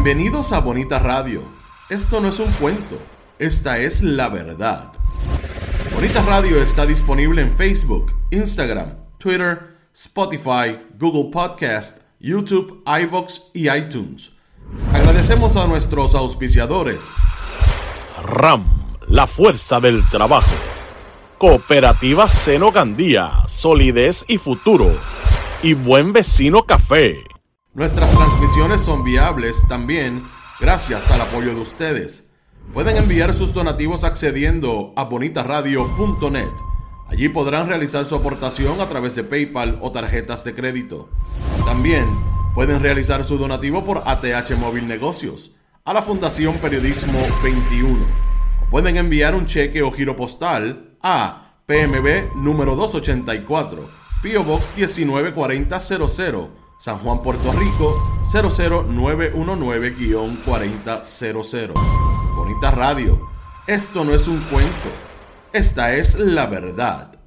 Bienvenidos a Bonita Radio. Esto no es un cuento, esta es la verdad. Bonita Radio está disponible en Facebook, Instagram, Twitter, Spotify, Google Podcast, YouTube, iVoox y iTunes. Agradecemos a nuestros auspiciadores. RAM, la fuerza del trabajo. Cooperativa Seno Gandía, solidez y futuro. Y Buen Vecino Café. Nuestras transmisiones son viables también gracias al apoyo de ustedes. Pueden enviar sus donativos accediendo a bonitaradio.net. Allí podrán realizar su aportación a través de PayPal o tarjetas de crédito. También pueden realizar su donativo por ATH Móvil Negocios a la Fundación Periodismo 21. O pueden enviar un cheque o giro postal a PMB número 284, Pio Box 194000 San Juan, Puerto Rico 00919-4000. Bonita Radio. Esto no es un cuento. Esta es la verdad.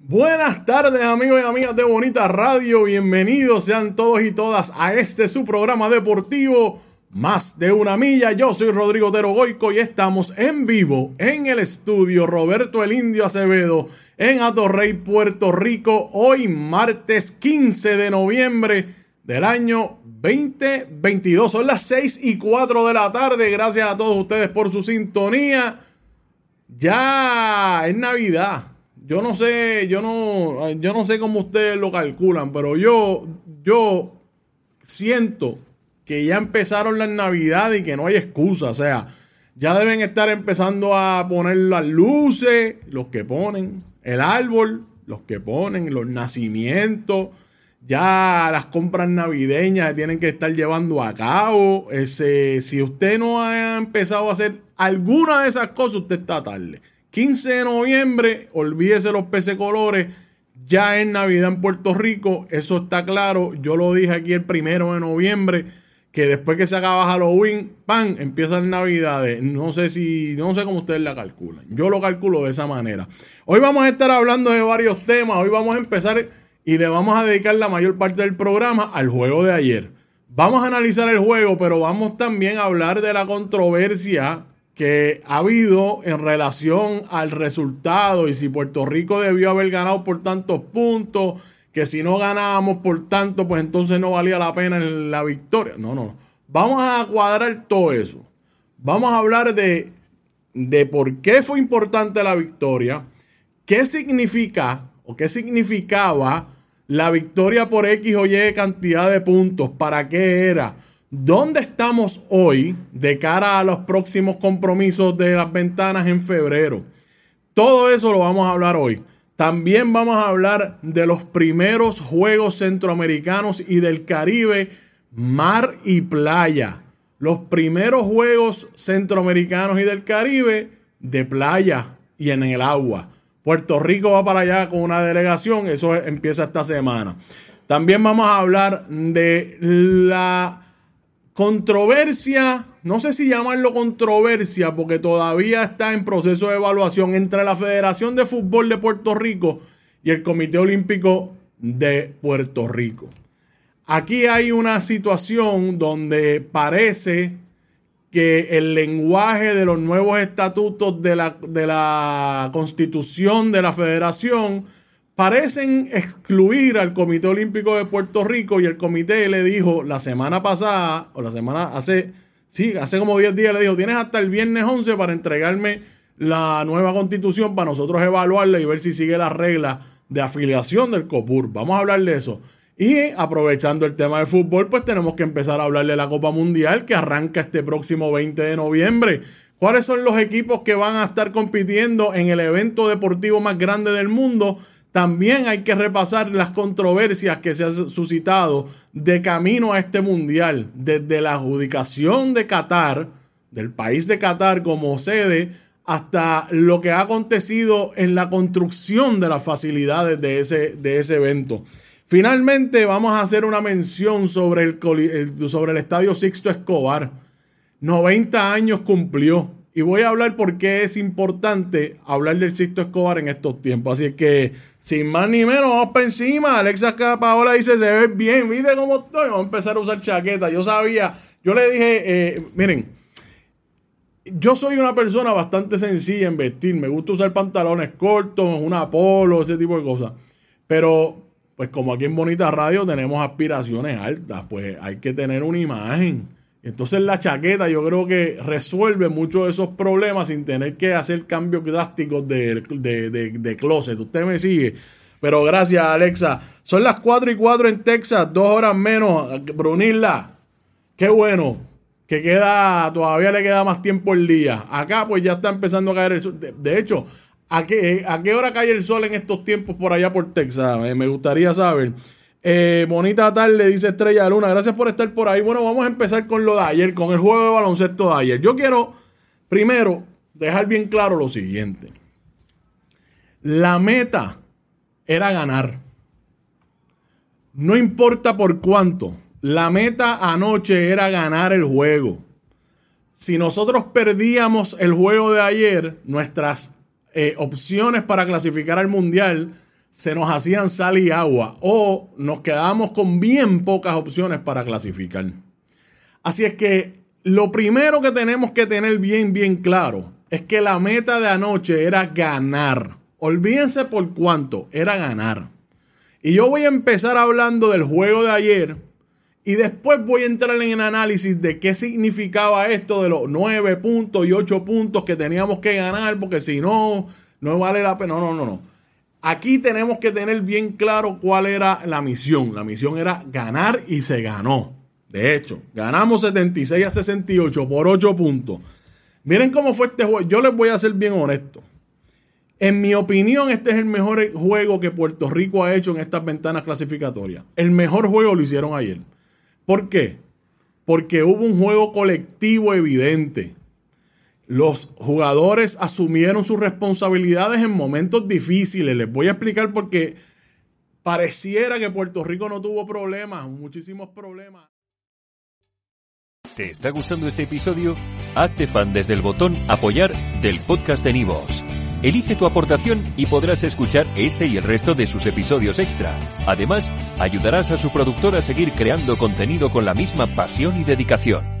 Buenas tardes amigos y amigas de Bonita Radio, bienvenidos sean todos y todas a este su programa deportivo más de una milla. Yo soy Rodrigo Otero Goico y estamos en vivo en el estudio Roberto el Indio Acevedo en Atorrey, Puerto Rico, hoy martes 15 de noviembre del año 2022. Son las 6 y 4 de la tarde. Gracias a todos ustedes por su sintonía. Ya es Navidad. Yo no sé, yo no, yo no sé cómo ustedes lo calculan, pero yo, yo siento que ya empezaron las navidades y que no hay excusa. O sea, ya deben estar empezando a poner las luces, los que ponen, el árbol, los que ponen, los nacimientos. Ya las compras navideñas tienen que estar llevando a cabo. Ese, si usted no ha empezado a hacer alguna de esas cosas, usted está tarde. 15 de noviembre, olvídese los PC colores. Ya es Navidad en Puerto Rico, eso está claro. Yo lo dije aquí el primero de noviembre que después que se acaba Halloween, pan, empiezan Navidades. No sé si, no sé cómo ustedes la calculan. Yo lo calculo de esa manera. Hoy vamos a estar hablando de varios temas. Hoy vamos a empezar y le vamos a dedicar la mayor parte del programa al juego de ayer. Vamos a analizar el juego, pero vamos también a hablar de la controversia que ha habido en relación al resultado y si Puerto Rico debió haber ganado por tantos puntos que si no ganábamos por tanto, pues entonces no valía la pena la victoria. No, no. Vamos a cuadrar todo eso. Vamos a hablar de, de por qué fue importante la victoria, qué significa o qué significaba la victoria por X o Y cantidad de puntos, para qué era, dónde estamos hoy de cara a los próximos compromisos de las ventanas en febrero. Todo eso lo vamos a hablar hoy. También vamos a hablar de los primeros Juegos Centroamericanos y del Caribe, mar y playa. Los primeros Juegos Centroamericanos y del Caribe de playa y en el agua. Puerto Rico va para allá con una delegación, eso empieza esta semana. También vamos a hablar de la controversia no sé si llamarlo controversia, porque todavía está en proceso de evaluación entre la Federación de Fútbol de Puerto Rico y el Comité Olímpico de Puerto Rico. Aquí hay una situación donde parece que el lenguaje de los nuevos estatutos de la, de la constitución de la federación parecen excluir al Comité Olímpico de Puerto Rico y el comité le dijo la semana pasada, o la semana hace Sí, hace como 10 días le dijo, tienes hasta el viernes 11 para entregarme la nueva constitución para nosotros evaluarla y ver si sigue las reglas de afiliación del COPUR. Vamos a hablar de eso. Y aprovechando el tema de fútbol, pues tenemos que empezar a hablar de la Copa Mundial que arranca este próximo 20 de noviembre. ¿Cuáles son los equipos que van a estar compitiendo en el evento deportivo más grande del mundo? También hay que repasar las controversias que se han suscitado de camino a este mundial, desde la adjudicación de Qatar, del país de Qatar como sede, hasta lo que ha acontecido en la construcción de las facilidades de ese, de ese evento. Finalmente vamos a hacer una mención sobre el, sobre el estadio Sixto Escobar. 90 años cumplió Y voy a hablar por qué es importante hablar del Sisto Escobar en estos tiempos. Así que, sin más ni menos, vamos para encima. Alexa Paola dice, se ve bien, ¿viste cómo estoy? Vamos a empezar a usar chaqueta. Yo sabía, yo le dije, eh, miren, yo soy una persona bastante sencilla en vestir. Me gusta usar pantalones cortos, una polo, ese tipo de cosas. Pero, pues como aquí en Bonita Radio tenemos aspiraciones altas, pues hay que tener una imagen. Entonces la chaqueta yo creo que resuelve muchos de esos problemas sin tener que hacer cambios drásticos de, de, closet. Usted me sigue. Pero gracias Alexa. Son las 4 y 4 en Texas, dos horas menos. Brunilda, qué bueno. Que queda, todavía le queda más tiempo el día. Acá pues ya está empezando a caer el sol. De, hecho, ¿a qué, ¿a qué hora cae el sol en estos tiempos por allá por Texas? me gustaría saber. Eh, bonita tarde, dice Estrella Luna. Gracias por estar por ahí. Bueno, vamos a empezar con lo de ayer, con el juego de baloncesto de ayer. Yo quiero, primero, dejar bien claro lo siguiente. La meta era ganar. No importa por cuánto. La meta anoche era ganar el juego. Si nosotros perdíamos el juego de ayer, nuestras eh, opciones para clasificar al mundial se nos hacían sal y agua o nos quedábamos con bien pocas opciones para clasificar. Así es que lo primero que tenemos que tener bien, bien claro es que la meta de anoche era ganar. Olvídense por cuánto, era ganar. Y yo voy a empezar hablando del juego de ayer y después voy a entrar en el análisis de qué significaba esto de los 9 puntos y 8 puntos que teníamos que ganar porque si no, no vale la pena. No, no, no, no. Aquí tenemos que tener bien claro cuál era la misión. La misión era ganar y se ganó. De hecho, ganamos 76 a 68 por 8 puntos. Miren cómo fue este juego. Yo les voy a ser bien honesto. En mi opinión, este es el mejor juego que Puerto Rico ha hecho en estas ventanas clasificatorias. El mejor juego lo hicieron ayer. ¿Por qué? Porque hubo un juego colectivo evidente. Los jugadores asumieron sus responsabilidades en momentos difíciles. Les voy a explicar por qué pareciera que Puerto Rico no tuvo problemas, muchísimos problemas. ¿Te está gustando este episodio? Hazte fan desde el botón apoyar del podcast de Nivos. Elige tu aportación y podrás escuchar este y el resto de sus episodios extra. Además, ayudarás a su productor a seguir creando contenido con la misma pasión y dedicación.